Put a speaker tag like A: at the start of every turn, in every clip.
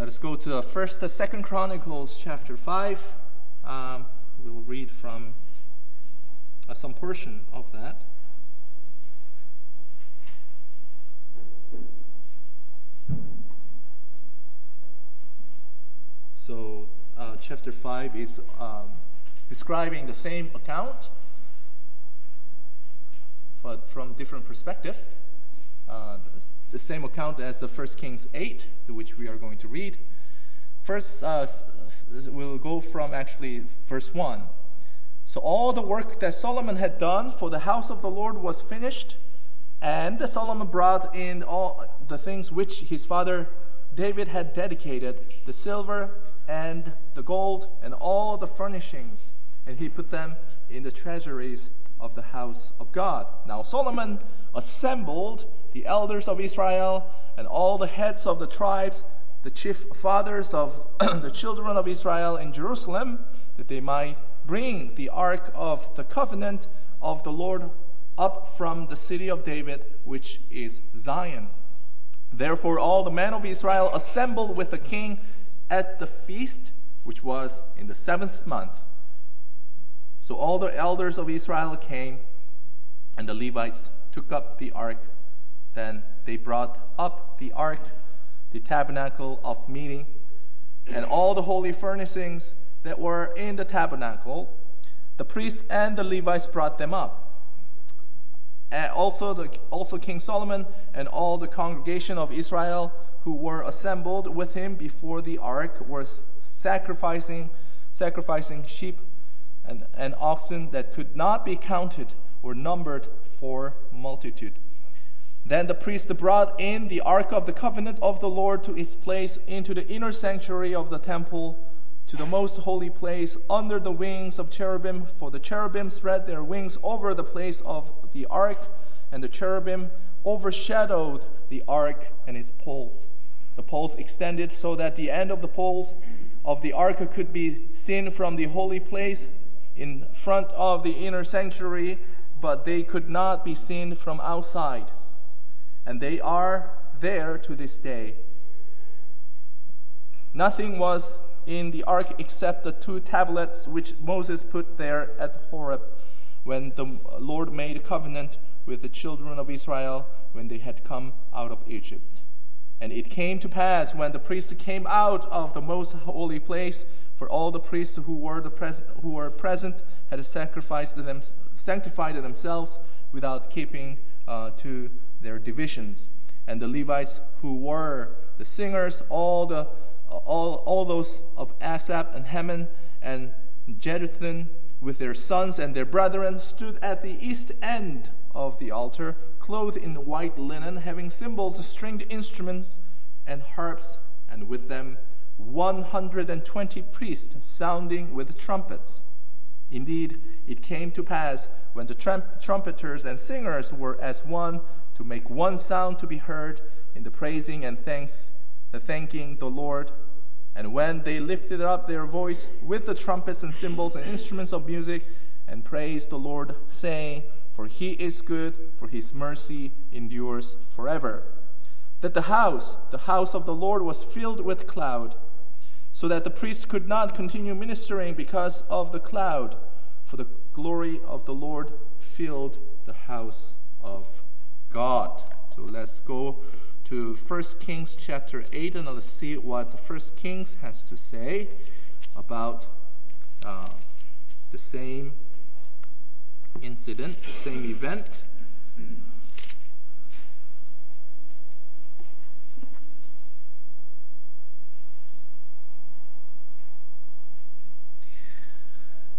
A: let us go to First, Second Chronicles chapter five. Um, we'll read from uh, some portion of that. So, uh, chapter 5 is um, describing the same account, but from different perspective. Uh, the same account as the First Kings 8, which we are going to read. First, uh, we'll go from actually verse 1. So all the work that Solomon had done for the house of the Lord was finished, and Solomon brought in all the things which his father David had dedicated the silver and the gold and all the furnishings, and he put them in the treasuries of the house of God. Now Solomon assembled the elders of Israel and all the heads of the tribes, the chief fathers of the children of Israel in Jerusalem, that they might bring the ark of the covenant of the Lord up from the city of David, which is Zion. Therefore, all the men of Israel assembled with the king at the feast, which was in the seventh month. So all the elders of Israel came, and the Levites took up the ark. Then they brought up the ark, the tabernacle of meeting, and all the holy furnishings that were in the tabernacle. The priests and the Levites brought them up. And also, the, also King Solomon and all the congregation of Israel who were assembled with him before the ark were sacrificing, sacrificing sheep and, and oxen that could not be counted or numbered for multitude. Then the priest brought in the ark of the covenant of the Lord to its place into the inner sanctuary of the temple, to the most holy place, under the wings of cherubim. For the cherubim spread their wings over the place of the ark, and the cherubim overshadowed the ark and its poles. The poles extended so that the end of the poles of the ark could be seen from the holy place in front of the inner sanctuary, but they could not be seen from outside. And they are there to this day. Nothing was in the ark except the two tablets which Moses put there at Horeb when the Lord made a covenant with the children of Israel when they had come out of Egypt. And it came to pass when the priests came out of the most holy place, for all the priests who were, the pres- who were present had sacrificed them, sanctified themselves without keeping uh, to their divisions. And the Levites who were the singers, all, the, all, all those of Asaph and Heman and Jeduthun, with their sons and their brethren, stood at the east end of the altar, clothed in white linen, having cymbals, stringed instruments, and harps, and with them 120 priests sounding with trumpets. Indeed, it came to pass when the trumpeters and singers were as one to make one sound to be heard in the praising and thanks, the thanking the Lord. And when they lifted up their voice with the trumpets and cymbals and instruments of music and praised the Lord, saying, For he is good, for his mercy endures forever. That the house, the house of the Lord, was filled with cloud so that the priest could not continue ministering because of the cloud, for the glory of the Lord filled the house of God. So let's go to 1 Kings chapter 8 and let's see what the 1 Kings has to say about uh, the same incident, same event.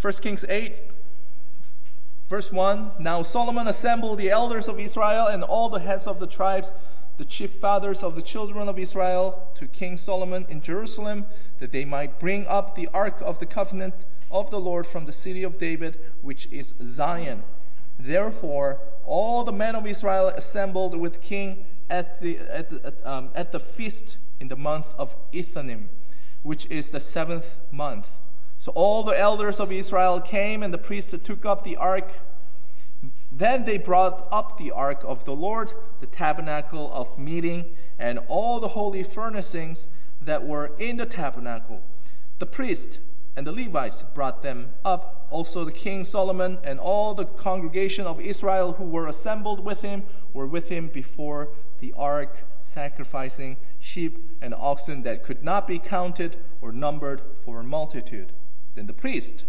A: 1 Kings 8, verse 1 Now Solomon assembled the elders of Israel and all the heads of the tribes, the chief fathers of the children of Israel, to King Solomon in Jerusalem, that they might bring up the ark of the covenant of the Lord from the city of David, which is Zion. Therefore, all the men of Israel assembled with king at the, at, the, um, at the feast in the month of Ethanim, which is the seventh month. So all the elders of Israel came, and the priests took up the ark. Then they brought up the ark of the Lord, the tabernacle of meeting, and all the holy furnishings that were in the tabernacle. The priest and the Levites brought them up. Also, the king Solomon and all the congregation of Israel who were assembled with him were with him before the ark, sacrificing sheep and oxen that could not be counted or numbered for a multitude. Then the priest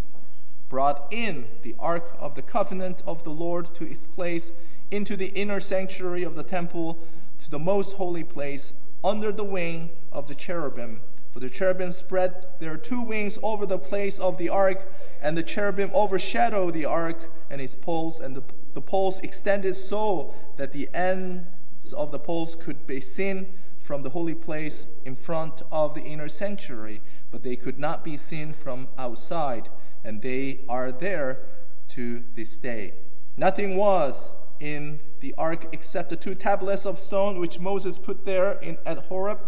A: brought in the ark of the covenant of the Lord to its place into the inner sanctuary of the temple to the most holy place under the wing of the cherubim. For the cherubim spread their two wings over the place of the ark, and the cherubim overshadow the ark and its poles, and the, the poles extended so that the ends of the poles could be seen from the holy place in front of the inner sanctuary, but they could not be seen from outside, and they are there to this day. Nothing was in the ark except the two tablets of stone which Moses put there in, at Horeb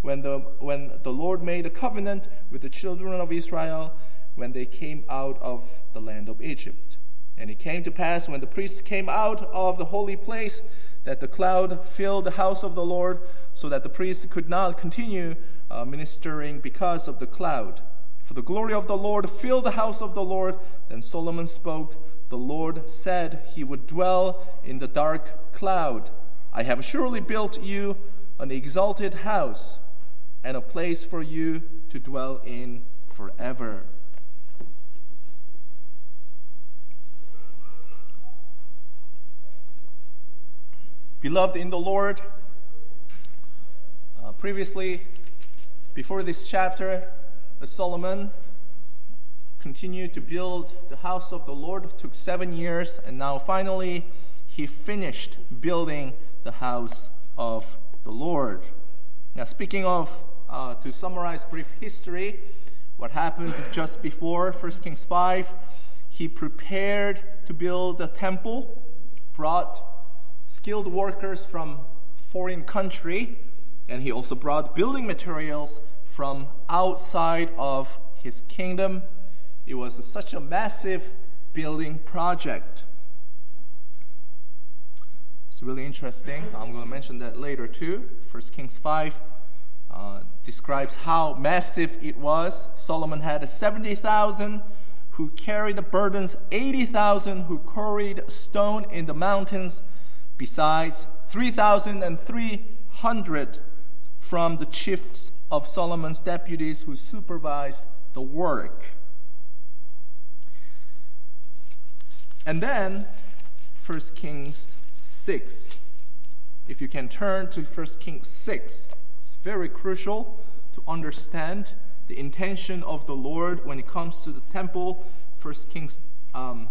A: when the, when the Lord made a covenant with the children of Israel when they came out of the land of Egypt. And it came to pass when the priests came out of the holy place that the cloud filled the house of the Lord, so that the priests could not continue uh, ministering because of the cloud. For the glory of the Lord filled the house of the Lord. Then Solomon spoke. The Lord said he would dwell in the dark cloud. I have surely built you an exalted house and a place for you to dwell in forever. Beloved in the Lord, uh, previously, before this chapter, Solomon continued to build the house of the Lord. It took seven years, and now finally, he finished building the house of the Lord. Now, speaking of uh, to summarize brief history, what happened just before 1 Kings 5, he prepared to build a temple, brought skilled workers from foreign country, and he also brought building materials from outside of his kingdom. It was such a massive building project. It's really interesting. I'm going to mention that later too. 1 Kings 5 uh, describes how massive it was. Solomon had 70,000 who carried the burdens, 80,000 who quarried stone in the mountains, besides 3,300 from the chiefs of Solomon's deputies who supervised the work. And then 1 Kings 6. If you can turn to 1 Kings 6 it's very crucial to understand the intention of the Lord when it comes to the temple. First Kings um,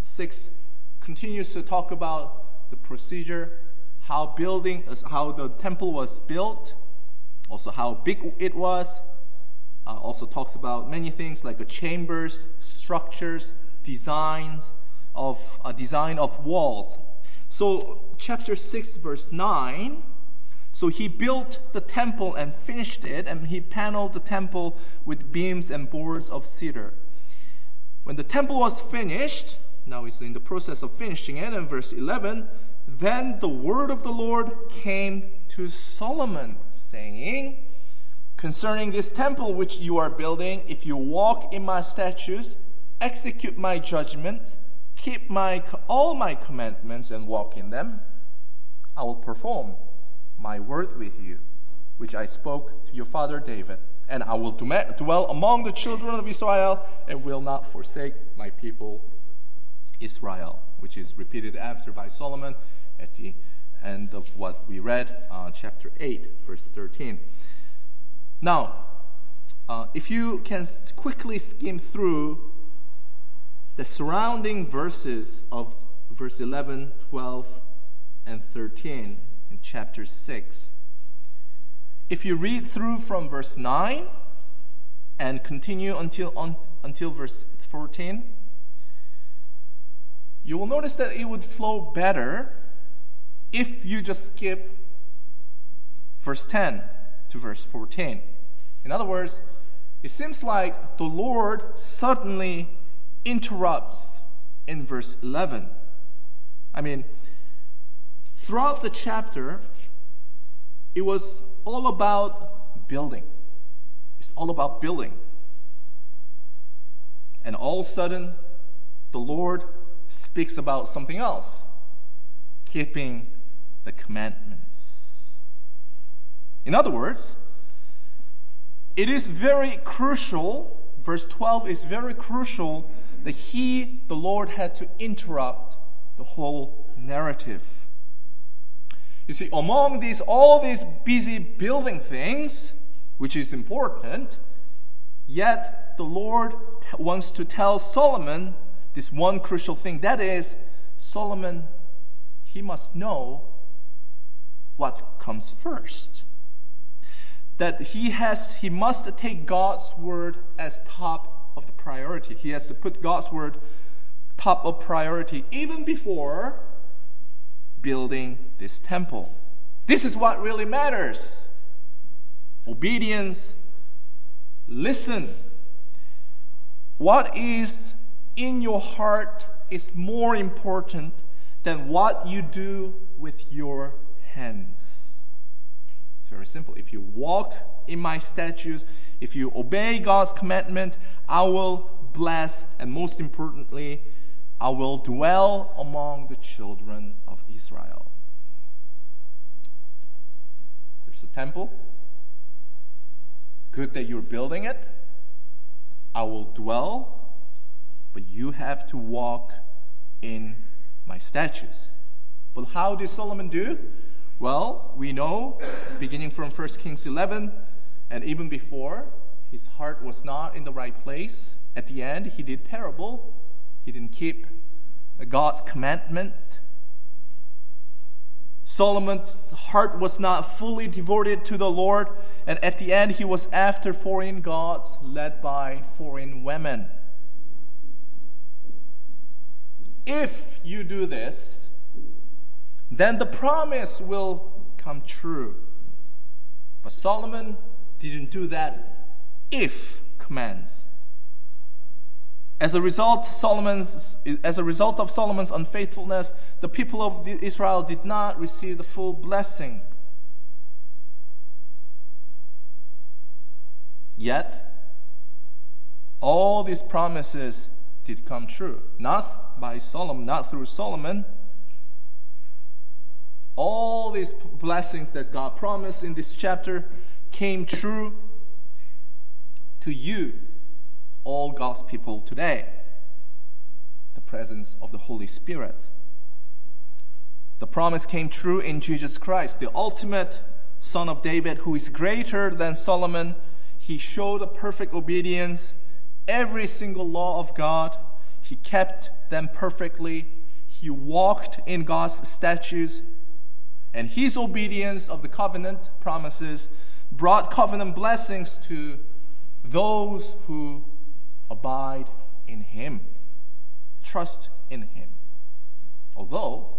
A: 6 continues to talk about the procedure, how building, how the temple was built, also how big it was. Uh, also talks about many things like the chambers, structures, designs of uh, design of walls. So chapter 6 verse 9 so he built the temple and finished it, and he paneled the temple with beams and boards of cedar. When the temple was finished, now he's in the process of finishing it, in verse 11, then the word of the Lord came to Solomon, saying, Concerning this temple which you are building, if you walk in my statutes, execute my judgments, keep my, all my commandments, and walk in them, I will perform my word with you, which I spoke to your father David. And I will dwell among the children of Israel and will not forsake my people Israel, which is repeated after by Solomon at the end of what we read, uh, chapter 8, verse 13. Now, uh, if you can quickly skim through the surrounding verses of verse 11, 12, and 13, in chapter 6. If you read through from verse 9 and continue until, on, until verse 14, you will notice that it would flow better if you just skip verse 10 to verse 14. In other words, it seems like the Lord suddenly interrupts in verse 11. I mean, Throughout the chapter, it was all about building. It's all about building. And all of a sudden, the Lord speaks about something else keeping the commandments. In other words, it is very crucial, verse 12 is very crucial that he, the Lord, had to interrupt the whole narrative. You see, among these all these busy building things, which is important, yet the Lord wants to tell Solomon this one crucial thing. That is, Solomon, he must know what comes first. That he has he must take God's word as top of the priority. He has to put God's word top of priority even before building this temple. This is what really matters. Obedience. Listen. What is in your heart is more important than what you do with your hands. It's very simple. If you walk in my statutes, if you obey God's commandment, I will bless, and most importantly, I will dwell among the children of Israel. There's a temple. Good that you're building it. I will dwell, but you have to walk in my statutes. But how did Solomon do? Well, we know, beginning from 1 Kings 11, and even before, his heart was not in the right place. At the end, he did terrible. He didn't keep God's commandment. Solomon's heart was not fully devoted to the Lord, and at the end, he was after foreign gods led by foreign women. If you do this, then the promise will come true. But Solomon didn't do that if commands. As a result, Solomon's, as a result of Solomon's unfaithfulness, the people of Israel did not receive the full blessing. Yet, all these promises did come true. Not by Solomon, not through Solomon. All these blessings that God promised in this chapter came true to you all God's people today. The presence of the Holy Spirit. The promise came true in Jesus Christ, the ultimate Son of David, who is greater than Solomon. He showed a perfect obedience, every single law of God. He kept them perfectly. He walked in God's statutes. And his obedience of the covenant promises brought covenant blessings to those who abide in Him, trust in Him. Although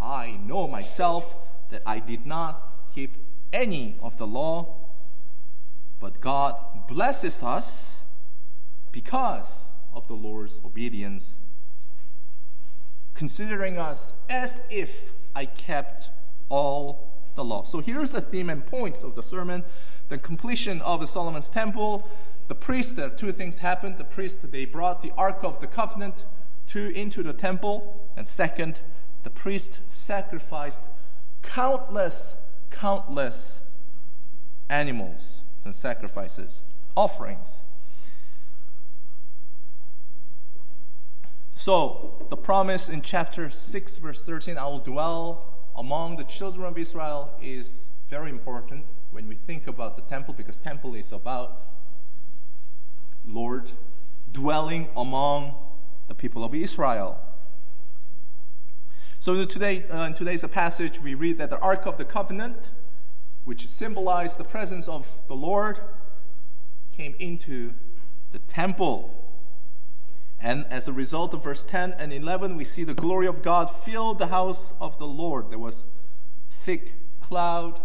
A: I know myself that I did not keep any of the law, but God blesses us because of the Lord's obedience, considering us as if I kept all the law. So here's the theme and points of the sermon the completion of the Solomon's temple, the priest, there two things happened. The priest, they brought the Ark of the Covenant to, into the temple. And second, the priest sacrificed countless, countless animals and sacrifices, offerings. So, the promise in chapter 6, verse 13, I will dwell among the children of Israel, is very important when we think about the temple because temple is about Lord dwelling among the people of Israel. So today, uh, in today's passage, we read that the Ark of the Covenant, which symbolized the presence of the Lord, came into the temple. And as a result of verse 10 and 11, we see the glory of God filled the house of the Lord. There was thick cloud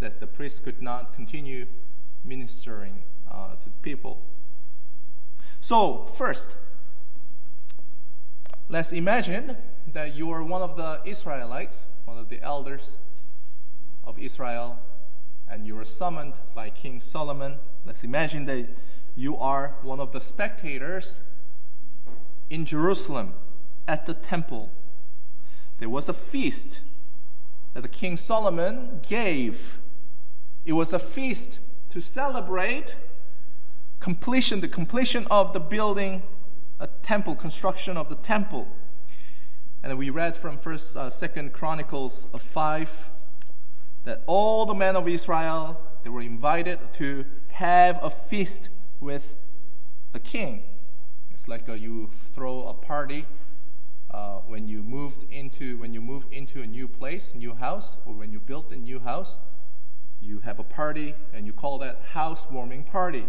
A: that the priest could not continue ministering uh, to people. So, first, let's imagine that you are one of the Israelites, one of the elders of Israel, and you are summoned by King Solomon. Let's imagine that you are one of the spectators in Jerusalem at the temple. There was a feast that the King Solomon gave. It was a feast to celebrate completion, the completion of the building, a temple, construction of the temple. And we read from First, uh, Second Chronicles of five that all the men of Israel they were invited to have a feast with the king. It's like uh, you throw a party uh, when you moved into when you move into a new place, new house, or when you built a new house. You have a party, and you call that housewarming party.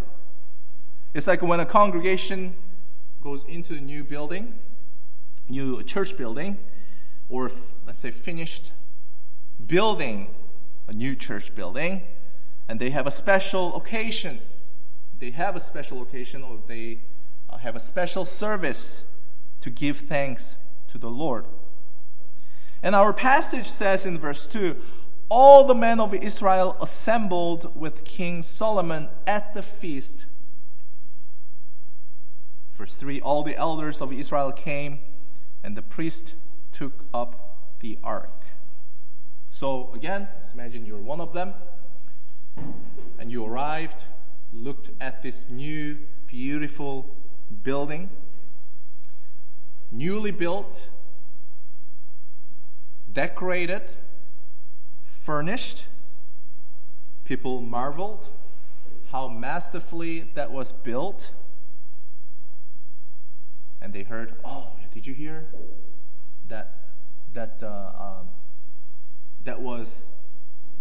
A: It's like when a congregation goes into a new building, new church building, or let's say finished building a new church building, and they have a special occasion. They have a special occasion, or they have a special service to give thanks to the Lord. And our passage says in verse 2 All the men of Israel assembled with King Solomon at the feast. Verse 3 All the elders of Israel came, and the priest took up the ark. So again, let's imagine you're one of them, and you arrived, looked at this new, beautiful building, newly built, decorated, furnished. People marveled how masterfully that was built. And they heard, oh, did you hear that that uh, um, that was,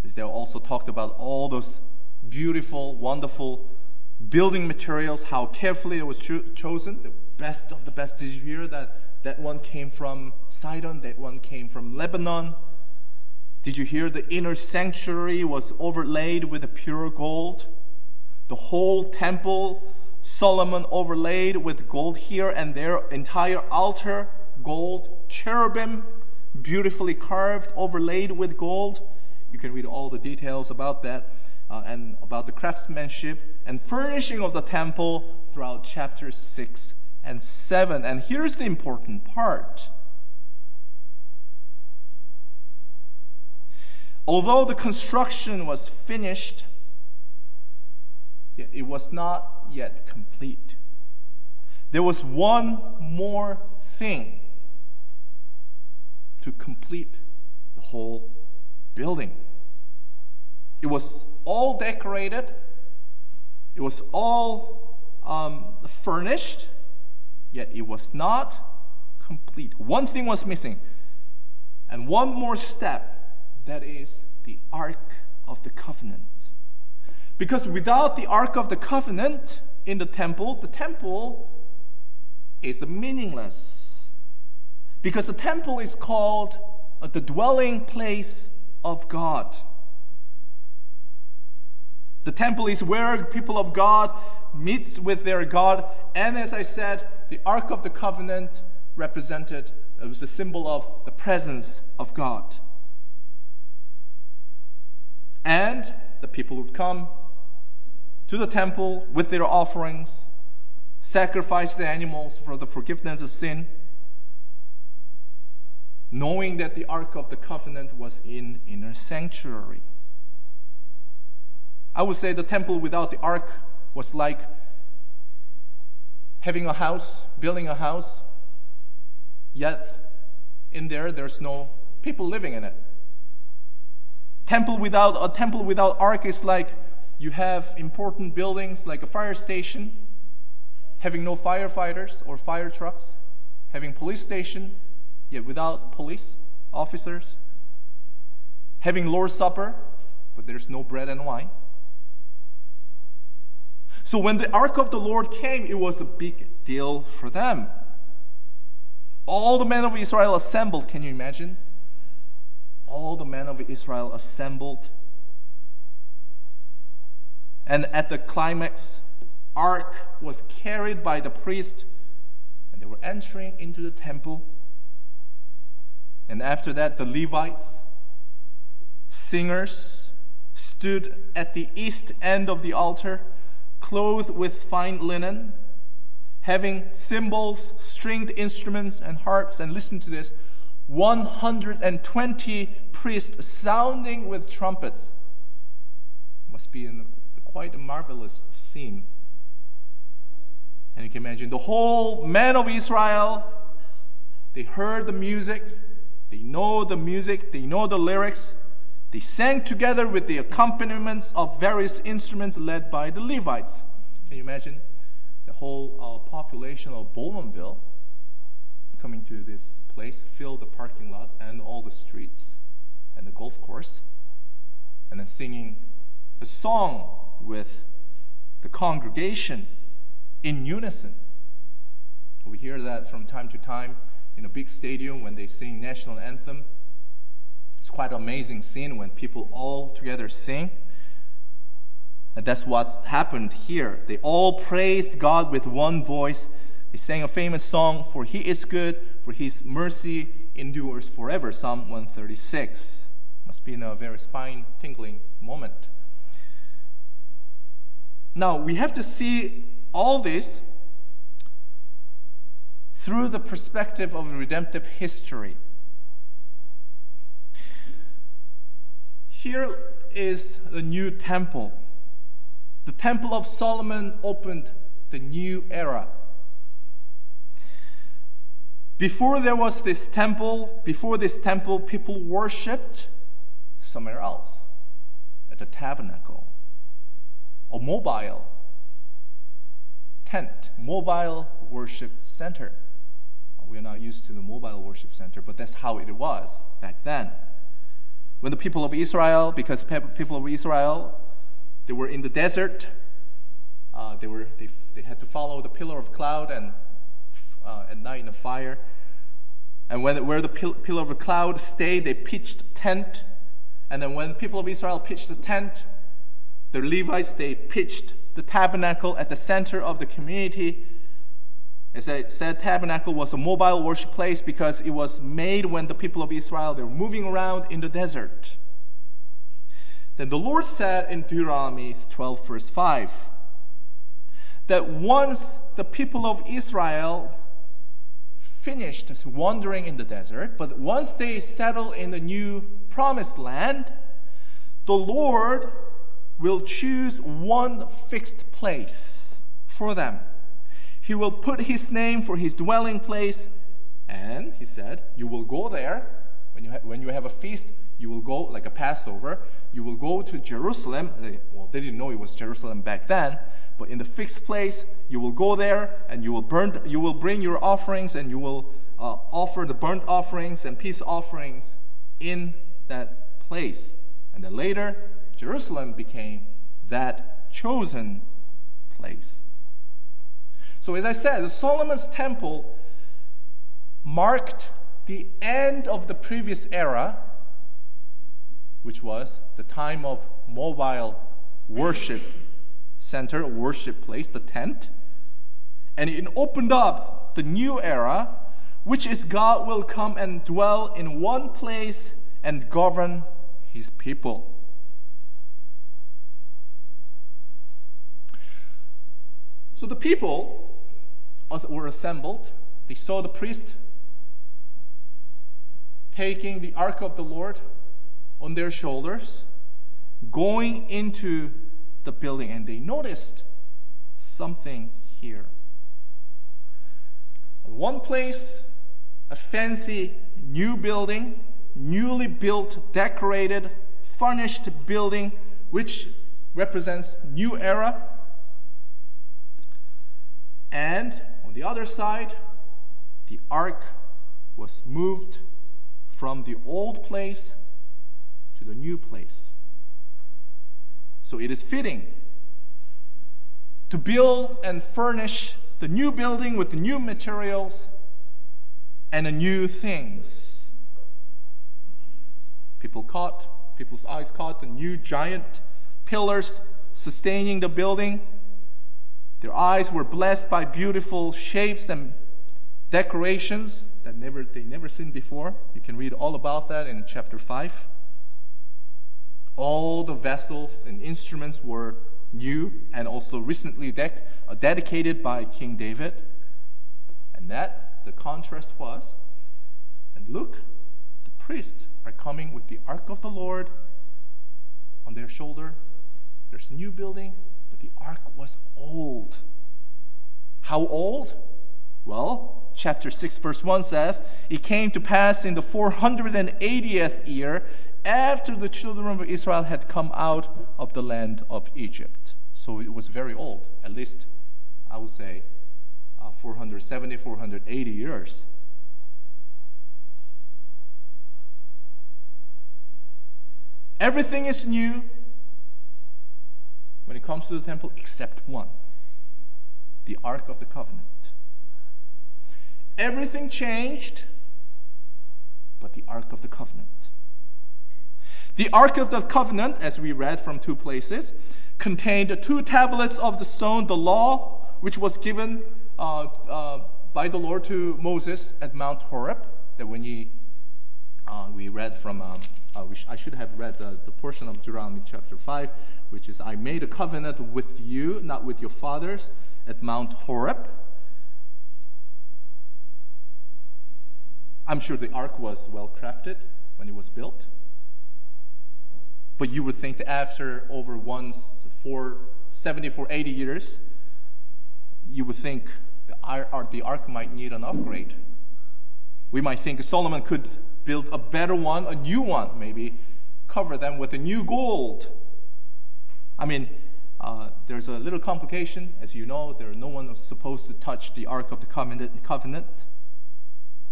A: they also talked about all those beautiful, wonderful building materials, how carefully it was cho- chosen, the best of the best. Did you hear that? That one came from Sidon, that one came from Lebanon. Did you hear the inner sanctuary was overlaid with a pure gold? The whole temple, Solomon overlaid with gold here and there, entire altar, gold, cherubim, beautifully carved, overlaid with gold. You can read all the details about that uh, and about the craftsmanship and furnishing of the temple throughout chapters 6 and 7. And here's the important part. Although the construction was finished, it was not yet complete. There was one more thing to complete the whole building. It was all decorated, it was all um, furnished, yet it was not complete. One thing was missing, and one more step that is the Ark of the Covenant. Because without the Ark of the Covenant in the temple, the temple is meaningless because the temple is called the dwelling place of God. The temple is where people of God meets with their God, and as I said, the Ark of the Covenant represented it was a symbol of the presence of God. And the people would come to the temple with their offerings, sacrifice the animals for the forgiveness of sin knowing that the Ark of the Covenant was in inner sanctuary. I would say the temple without the Ark was like having a house, building a house, yet in there there's no people living in it. Temple without a temple without ark is like you have important buildings like a fire station, having no firefighters or fire trucks, having police station, yet without police officers, having Lord's Supper, but there's no bread and wine. So when the ark of the Lord came, it was a big deal for them. All the men of Israel assembled. Can you imagine? All the men of Israel assembled. And at the climax, ark was carried by the priest, and they were entering into the temple. And after that, the Levites, singers, stood at the east end of the altar, clothed with fine linen, having cymbals, stringed instruments, and harps. And listen to this 120 priests sounding with trumpets. Must be quite a marvelous scene. And you can imagine the whole men of Israel, they heard the music, they know the music, they know the lyrics. They sang together with the accompaniments of various instruments led by the Levites. Can you imagine the whole uh, population of Bowmanville coming to this place, fill the parking lot and all the streets and the golf course, and then singing a song with the congregation in unison. We hear that from time to time in a big stadium when they sing national anthem. It's quite an amazing scene when people all together sing. And that's what happened here. They all praised God with one voice. They sang a famous song, For He is good, for His mercy endures forever. Psalm 136. Must be in a very spine tingling moment. Now, we have to see all this through the perspective of redemptive history. Here is the new temple. The Temple of Solomon opened the new era. Before there was this temple, before this temple, people worshipped somewhere else at the tabernacle, a mobile tent, mobile worship center. We are not used to the mobile worship center, but that's how it was back then. When the people of Israel, because people of Israel, they were in the desert, uh, they, were, they, they had to follow the pillar of cloud and uh, at night in a fire. And when, where the pillar of cloud stayed, they pitched tent. And then when people of Israel pitched the tent, the Levites, they pitched the tabernacle at the center of the community as I said, tabernacle was a mobile worship place because it was made when the people of Israel they were moving around in the desert. Then the Lord said in Deuteronomy 12, verse 5, that once the people of Israel finished wandering in the desert, but once they settle in the new promised land, the Lord will choose one fixed place for them. He will put his name for his dwelling place. And he said, You will go there. When you, ha- when you have a feast, you will go, like a Passover, you will go to Jerusalem. Well, they didn't know it was Jerusalem back then, but in the fixed place, you will go there and you will burn, you will bring your offerings and you will uh, offer the burnt offerings and peace offerings in that place. And then later, Jerusalem became that chosen place. So, as I said, Solomon's temple marked the end of the previous era, which was the time of mobile worship center, worship place, the tent. And it opened up the new era, which is God will come and dwell in one place and govern his people. So the people were assembled. They saw the priest taking the ark of the Lord on their shoulders, going into the building, and they noticed something here. one place, a fancy new building, newly built, decorated, furnished building, which represents new era. And on the other side, the ark was moved from the old place to the new place. So it is fitting to build and furnish the new building with the new materials and the new things. People caught, people's eyes caught the new giant pillars sustaining the building their eyes were blessed by beautiful shapes and decorations that never they never seen before. You can read all about that in chapter 5. All the vessels and instruments were new and also recently dec- uh, dedicated by King David. And that, the contrast was, and look, the priests are coming with the ark of the Lord on their shoulder. There's a new building, the ark was old. How old? Well, chapter 6, verse 1 says, It came to pass in the 480th year after the children of Israel had come out of the land of Egypt. So it was very old, at least I would say uh, 470, 480 years. Everything is new when it comes to the temple except one the Ark of the Covenant. Everything changed but the Ark of the Covenant. The Ark of the Covenant, as we read from two places, contained two tablets of the stone, the law, which was given uh, uh, by the Lord to Moses at Mount Horeb. That when he, uh, we read from, um, uh, sh- I should have read the, the portion of Deuteronomy chapter 5, which is, I made a covenant with you, not with your fathers, at Mount Horeb. I'm sure the ark was well crafted when it was built. But you would think that after over once for 70 for 80 years, you would think the ark might need an upgrade. We might think Solomon could build a better one, a new one, maybe cover them with a new gold. I mean, uh, there's a little complication. As you know, there no one was supposed to touch the Ark of the Covenant, covenant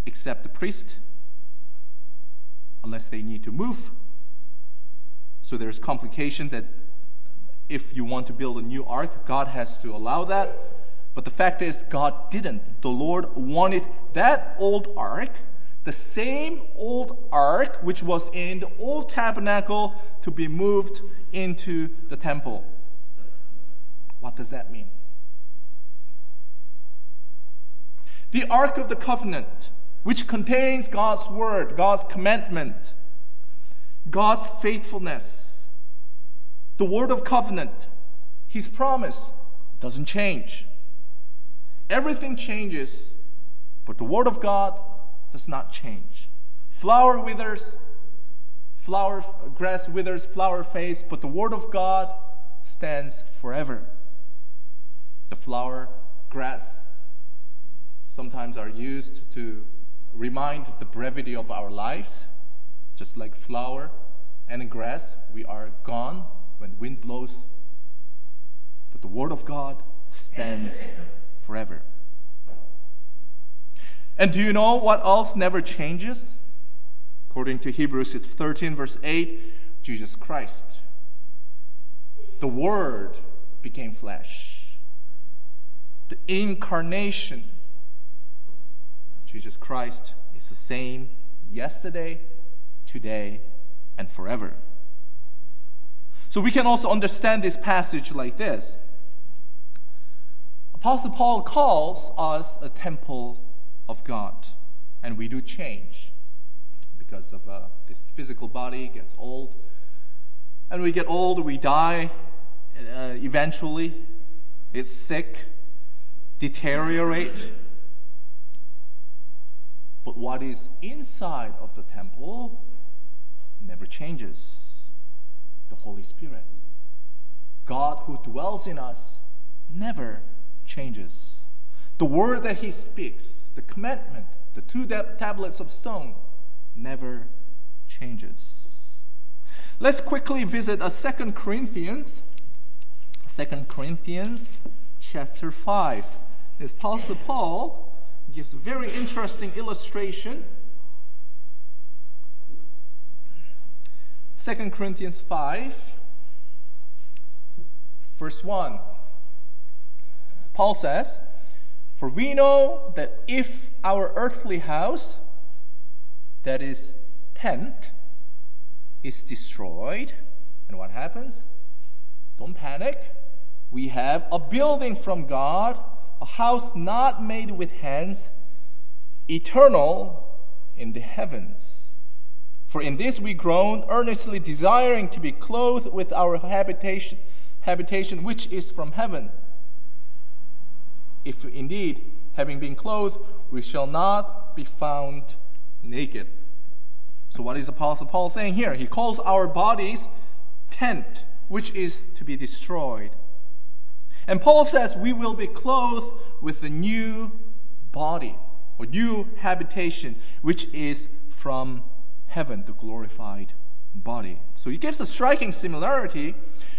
A: except the priest, unless they need to move. So there's complication that if you want to build a new ark, God has to allow that. But the fact is, God didn't. The Lord wanted that old ark, the same old ark which was in the old tabernacle, to be moved into the temple. What does that mean? The Ark of the Covenant, which contains God's Word, God's commandment, God's faithfulness, the Word of Covenant, His promise doesn't change. Everything changes, but the Word of God does not change. Flower withers, flower grass withers, flower fades, but the Word of God stands forever the flower, grass, sometimes are used to remind the brevity of our lives, just like flower and grass, we are gone when the wind blows. But the Word of God stands forever. And do you know what else never changes? According to Hebrews 13, verse 8, Jesus Christ. The Word became flesh the incarnation. Jesus Christ is the same yesterday, today, and forever. So we can also understand this passage like this. Apostle Paul calls us a temple of God, and we do change because of uh, this physical body gets old, and we get old, we die uh, eventually. It's sick, deteriorate. But what is inside of the temple never changes the Holy Spirit. God who dwells in us never changes. The word that He speaks, the commandment, the two tablets of stone, never changes. Let's quickly visit a Second Corinthians, Second Corinthians chapter 5 is Apostle Paul gives a very interesting illustration. 2 Corinthians 5, verse 1. Paul says, For we know that if our earthly house, that is, tent, is destroyed, and what happens? Don't panic. We have a building from God a house not made with hands, eternal in the heavens. For in this we groan, earnestly desiring to be clothed with our habitation, habitation which is from heaven. If indeed, having been clothed, we shall not be found naked. So, what is Apostle Paul saying here? He calls our bodies tent, which is to be destroyed. And Paul says we will be clothed with a new body or new habitation, which is from heaven, the glorified body. So he gives a striking similarity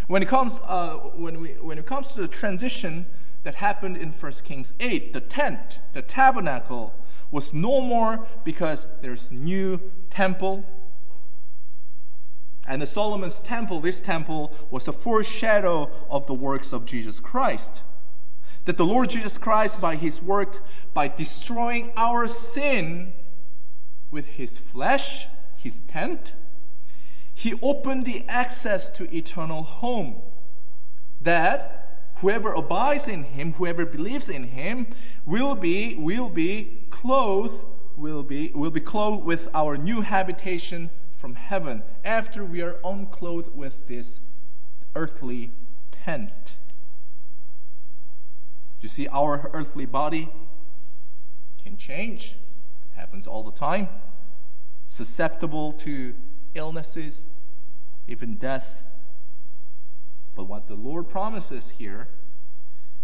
A: when it comes uh, when we when it comes to the transition that happened in 1 Kings 8. The tent, the tabernacle, was no more because there's new temple. And the Solomon's temple, this temple, was a foreshadow of the works of Jesus Christ. That the Lord Jesus Christ, by his work, by destroying our sin with his flesh, his tent, he opened the access to eternal home. That whoever abides in him, whoever believes in him, will be will be clothed, will be will be clothed with our new habitation from heaven after we are unclothed with this earthly tent. You see, our earthly body can change. It happens all the time susceptible to illnesses, even death. But what the Lord promises here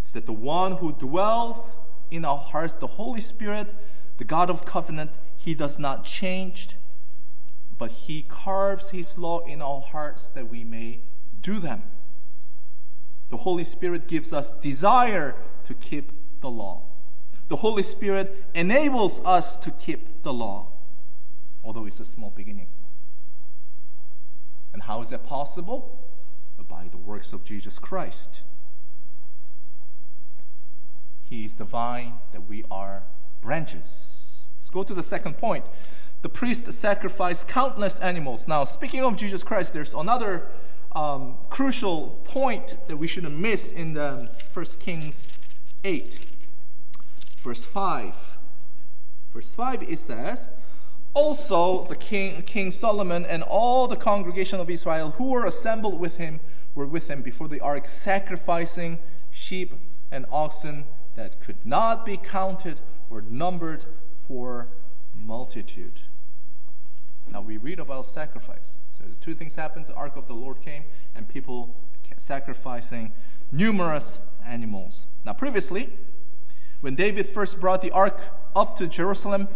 A: is that the one who dwells in our hearts, the Holy Spirit, the God of covenant, he does not change, but he carves his law in our hearts that we may do them. The Holy Spirit gives us desire to keep the law. The Holy Spirit enables us to keep the law although it's a small beginning. And how is that possible? By the works of Jesus Christ. He is the vine that we are branches. Let's go to the second point. The priest sacrificed countless animals. Now, speaking of Jesus Christ, there's another um, crucial point that we shouldn't miss in the 1 Kings 8, verse 5. Verse 5 it says, also, the king, King Solomon and all the congregation of Israel who were assembled with him were with him before the ark, sacrificing sheep and oxen that could not be counted or numbered for multitude. Now we read about sacrifice. So two things happened: the ark of the Lord came, and people sacrificing numerous animals. Now, previously, when David first brought the ark up to Jerusalem,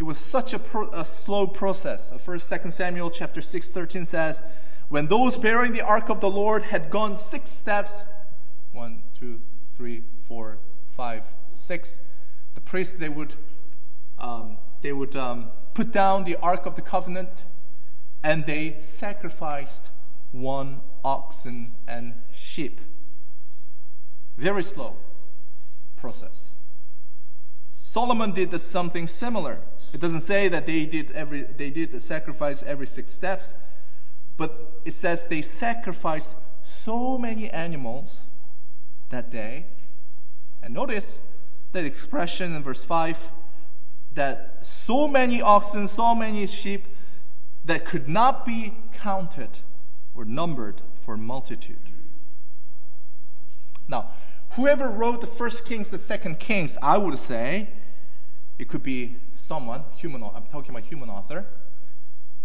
A: it was such a, pro, a slow process. First, Second Samuel chapter 6, 13 says, When those bearing the ark of the Lord had gone six steps, one, two, three, four, five, six, the priests they would um, they would um, put down the ark of the covenant, and they sacrificed one oxen and sheep. Very slow process. Solomon did something similar. It doesn't say that they did every they did the sacrifice every six steps, but it says they sacrificed so many animals that day. And notice that expression in verse 5 that so many oxen, so many sheep that could not be counted or numbered for multitude. Now, whoever wrote the first Kings, the second Kings, I would say, it could be someone, human, I'm talking about human author.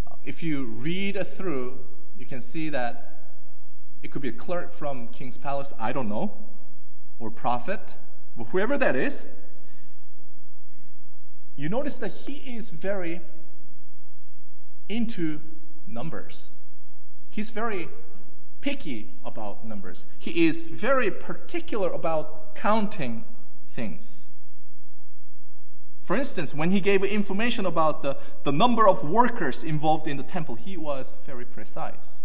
A: Uh, if you read through, you can see that it could be a clerk from King's Palace, I don't know, or prophet, but whoever that is, you notice that he is very into numbers. He's very picky about numbers. He is very particular about counting things. For instance, when he gave information about the, the number of workers involved in the temple, he was very precise.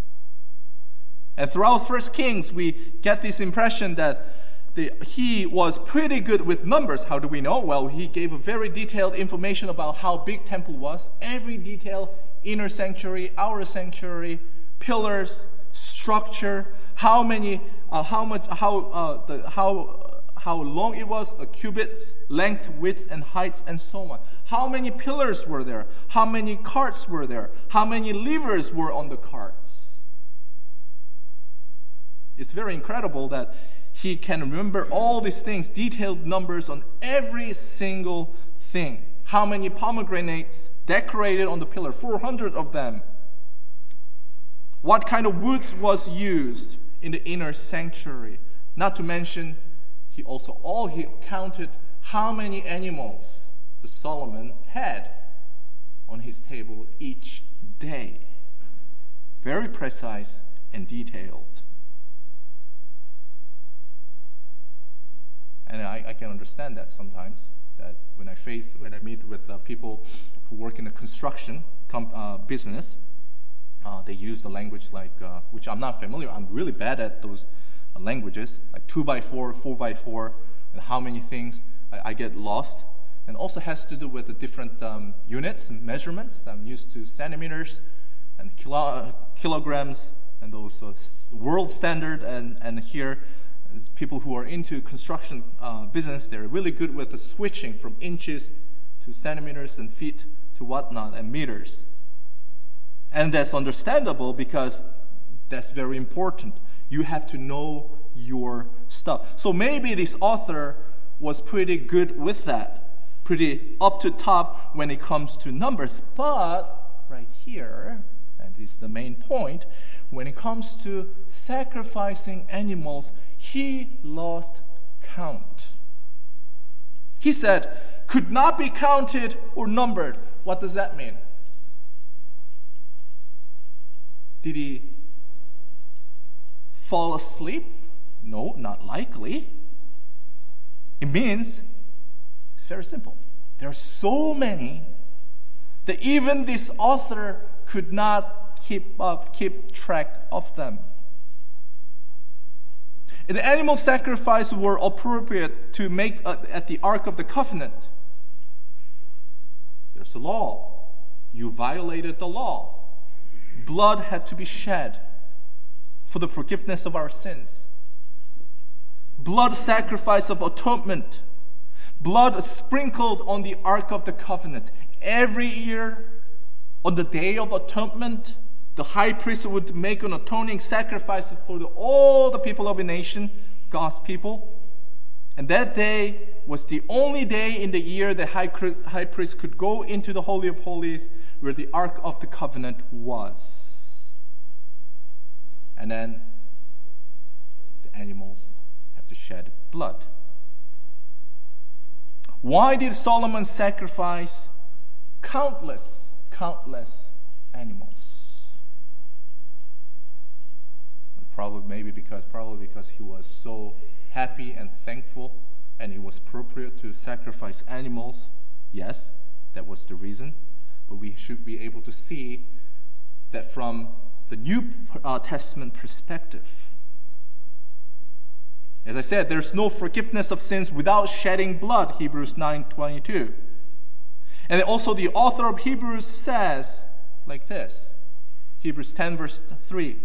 A: And throughout First Kings, we get this impression that the, he was pretty good with numbers. How do we know? Well, he gave very detailed information about how big temple was, every detail, inner sanctuary, outer sanctuary, pillars, structure, how many, uh, how much, how uh, the how how long it was, the cubits, length, width, and height, and so on. How many pillars were there? How many carts were there? How many lavers were on the carts? It's very incredible that he can remember all these things, detailed numbers on every single thing. How many pomegranates decorated on the pillar? 400 of them. What kind of woods was used in the inner sanctuary? Not to mention, he also all he counted how many animals the Solomon had on his table each day. Very precise and detailed. And I, I can understand that sometimes. That when I face, when I meet with uh, people who work in the construction com- uh, business, uh, they use the language like, uh, which I'm not familiar. I'm really bad at those languages, like two by four, four by four, and how many things. I, I get lost. And also has to do with the different um, units measurements. I'm used to centimeters and kilo- kilograms and those uh, world standard. And, and here people who are into construction uh, business, they're really good with the switching from inches to centimeters and feet to whatnot and meters. And that's understandable because that's very important. You have to know your stuff. So maybe this author was pretty good with that, pretty up to top when it comes to numbers. But right here, and this is the main point, when it comes to sacrificing animals, he lost count. He said, could not be counted or numbered. What does that mean? Did he fall asleep? No, not likely. It means it's very simple. There are so many that even this author could not keep up, keep track of them. The animal sacrifices were appropriate to make at the Ark of the Covenant. There's a law. You violated the law. Blood had to be shed for the forgiveness of our sins. Blood sacrifice of atonement. Blood sprinkled on the Ark of the Covenant. Every year, on the Day of Atonement, the high priest would make an atoning sacrifice for the, all the people of a nation, God's people. And that day was the only day in the year the high, high priest could go into the Holy of Holies where the Ark of the Covenant was. And then the animals have to shed blood. Why did Solomon sacrifice countless, countless animals? Probably, maybe because probably because he was so happy and thankful, and it was appropriate to sacrifice animals. Yes, that was the reason. But we should be able to see that from the New uh, Testament perspective. As I said, there's no forgiveness of sins without shedding blood, Hebrews 9:22. And also the author of Hebrews says like this. Hebrews 10 verse 3.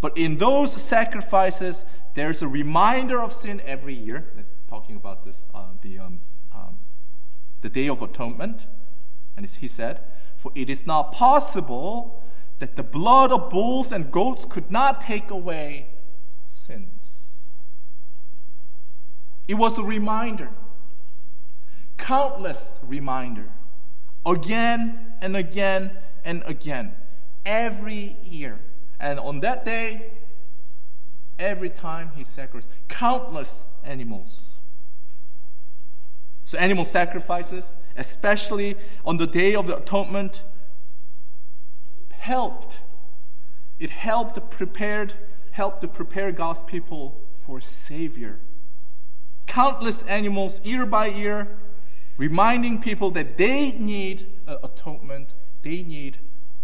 A: But in those sacrifices, there's a reminder of sin every year. It's talking about this, uh, the, um, um, the Day of Atonement. And he said, For it is not possible that the blood of bulls and goats could not take away sins. It was a reminder, countless reminder, again and again and again, every year. And on that day, every time he sacrificed countless animals. So, animal sacrifices, especially on the day of the atonement, helped. It helped prepared, helped to prepare God's people for Savior. Countless animals, year by year, reminding people that they need atonement, they need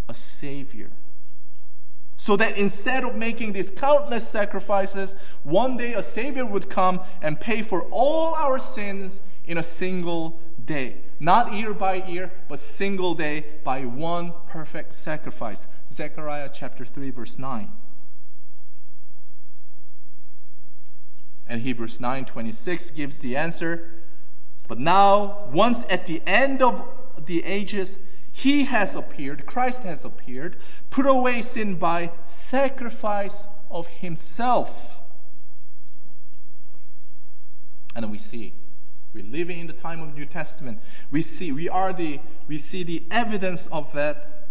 A: a Savior so that instead of making these countless sacrifices, one day a Savior would come and pay for all our sins in a single day. Not year by year, but single day by one perfect sacrifice. Zechariah chapter 3, verse 9. And Hebrews 9:26 gives the answer. But now, once at the end of the ages, he has appeared, Christ has appeared, put away sin by sacrifice of himself. And then we see we're living in the time of New Testament. We see we are the we see the evidence of that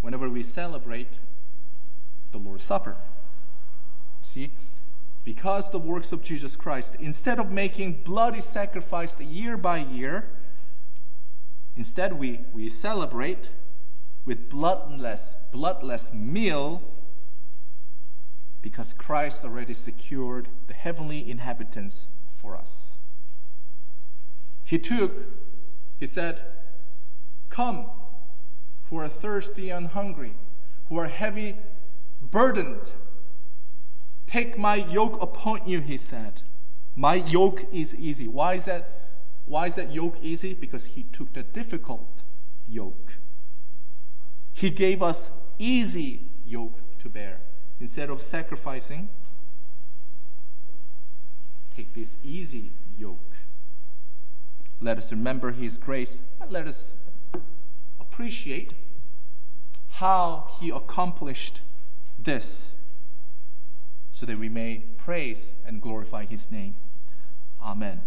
A: whenever we celebrate the Lord's Supper. See, because the works of Jesus Christ, instead of making bloody sacrifice year by year, instead we, we celebrate with bloodless, bloodless meal because Christ already secured the heavenly inhabitants for us. He took, he said, Come, who are thirsty and hungry, who are heavy burdened. Take my yoke upon you, he said. My yoke is easy. Why is that? Why is that yoke easy? Because he took the difficult yoke. He gave us easy yoke to bear. Instead of sacrificing, take this easy yoke. Let us remember his grace and let us appreciate how he accomplished this so that we may praise and glorify his name. Amen.